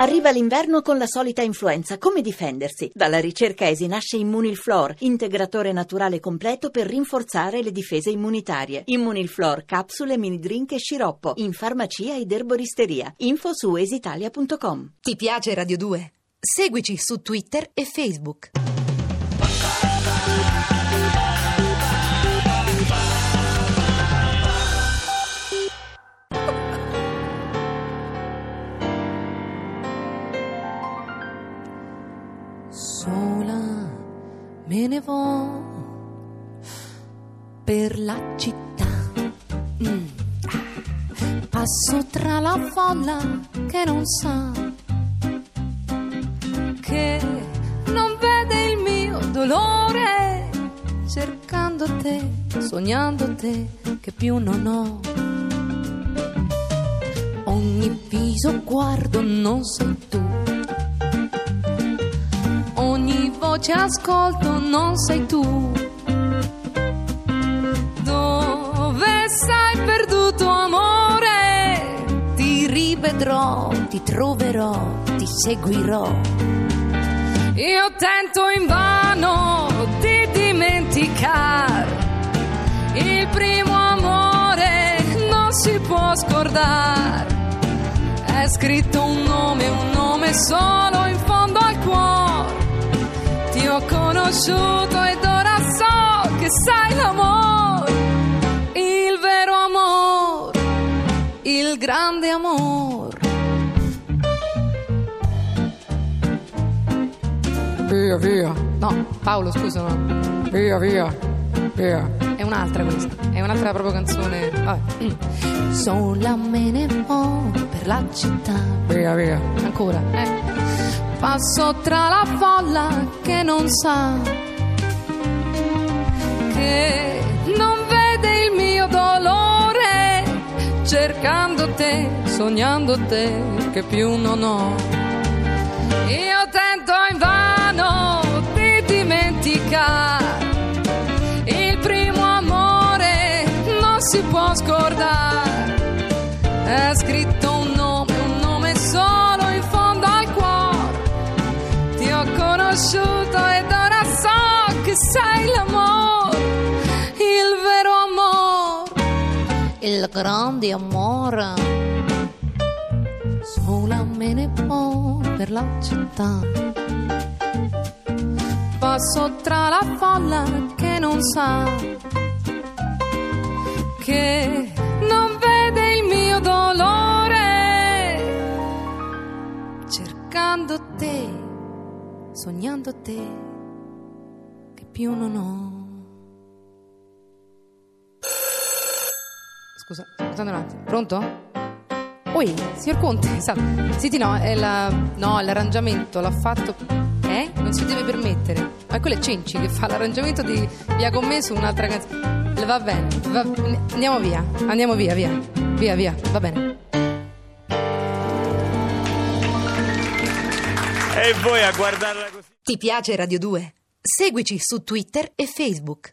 Arriva l'inverno con la solita influenza. Come difendersi? Dalla ricerca ESI nasce Immunilflor, integratore naturale completo per rinforzare le difese immunitarie. Immunilflor, capsule, mini drink e sciroppo. In farmacia ed erboristeria. Info su esitalia.com. Ti piace Radio 2? Seguici su Twitter e Facebook. Me ne vo per la città. Mm. Passo tra la folla che non sa, che non vede il mio dolore, cercando te, sognando te, che più non ho. Ogni viso guardo, non sei tu voce ascolto non sei tu. Dove sei perduto amore? Ti rivedrò, ti troverò, ti seguirò. Io tento invano di dimenticare il primo amore, non si può scordare. È scritto un nome, un nome solo in fondo ti ho conosciuto ed ora so che sai l'amore, il vero amore, il grande amore. Via, via, No, Paolo, scusa, no. via, via, via. È un'altra questa, è un'altra proprio canzone. Vabbè. Sola me ne vo per la città. Via, via. Ancora, eh. Passo tra la folla che non sa, che non vede il mio dolore, cercando te, sognando te, che più non ho. Io tento invano di dimenticare il primo amore, non si può scordare. È scritto il grande amore. Sola me ne vo per la città. Passo tra la folla che non sa che non vede il mio dolore cercando te, sognando te, che più non ho. Scusa, scusate un attimo, pronto? Ui, signor Conte, salve. Senti, no, è la, no, l'arrangiamento l'ha fatto. Eh? Non si deve permettere. Ma quello è Cenci che fa l'arrangiamento di Via con me su un'altra canzone. Va bene, va- andiamo via, andiamo via, via, via, via, va bene. E voi a guardarla così. Ti piace Radio 2? Seguici su Twitter e Facebook.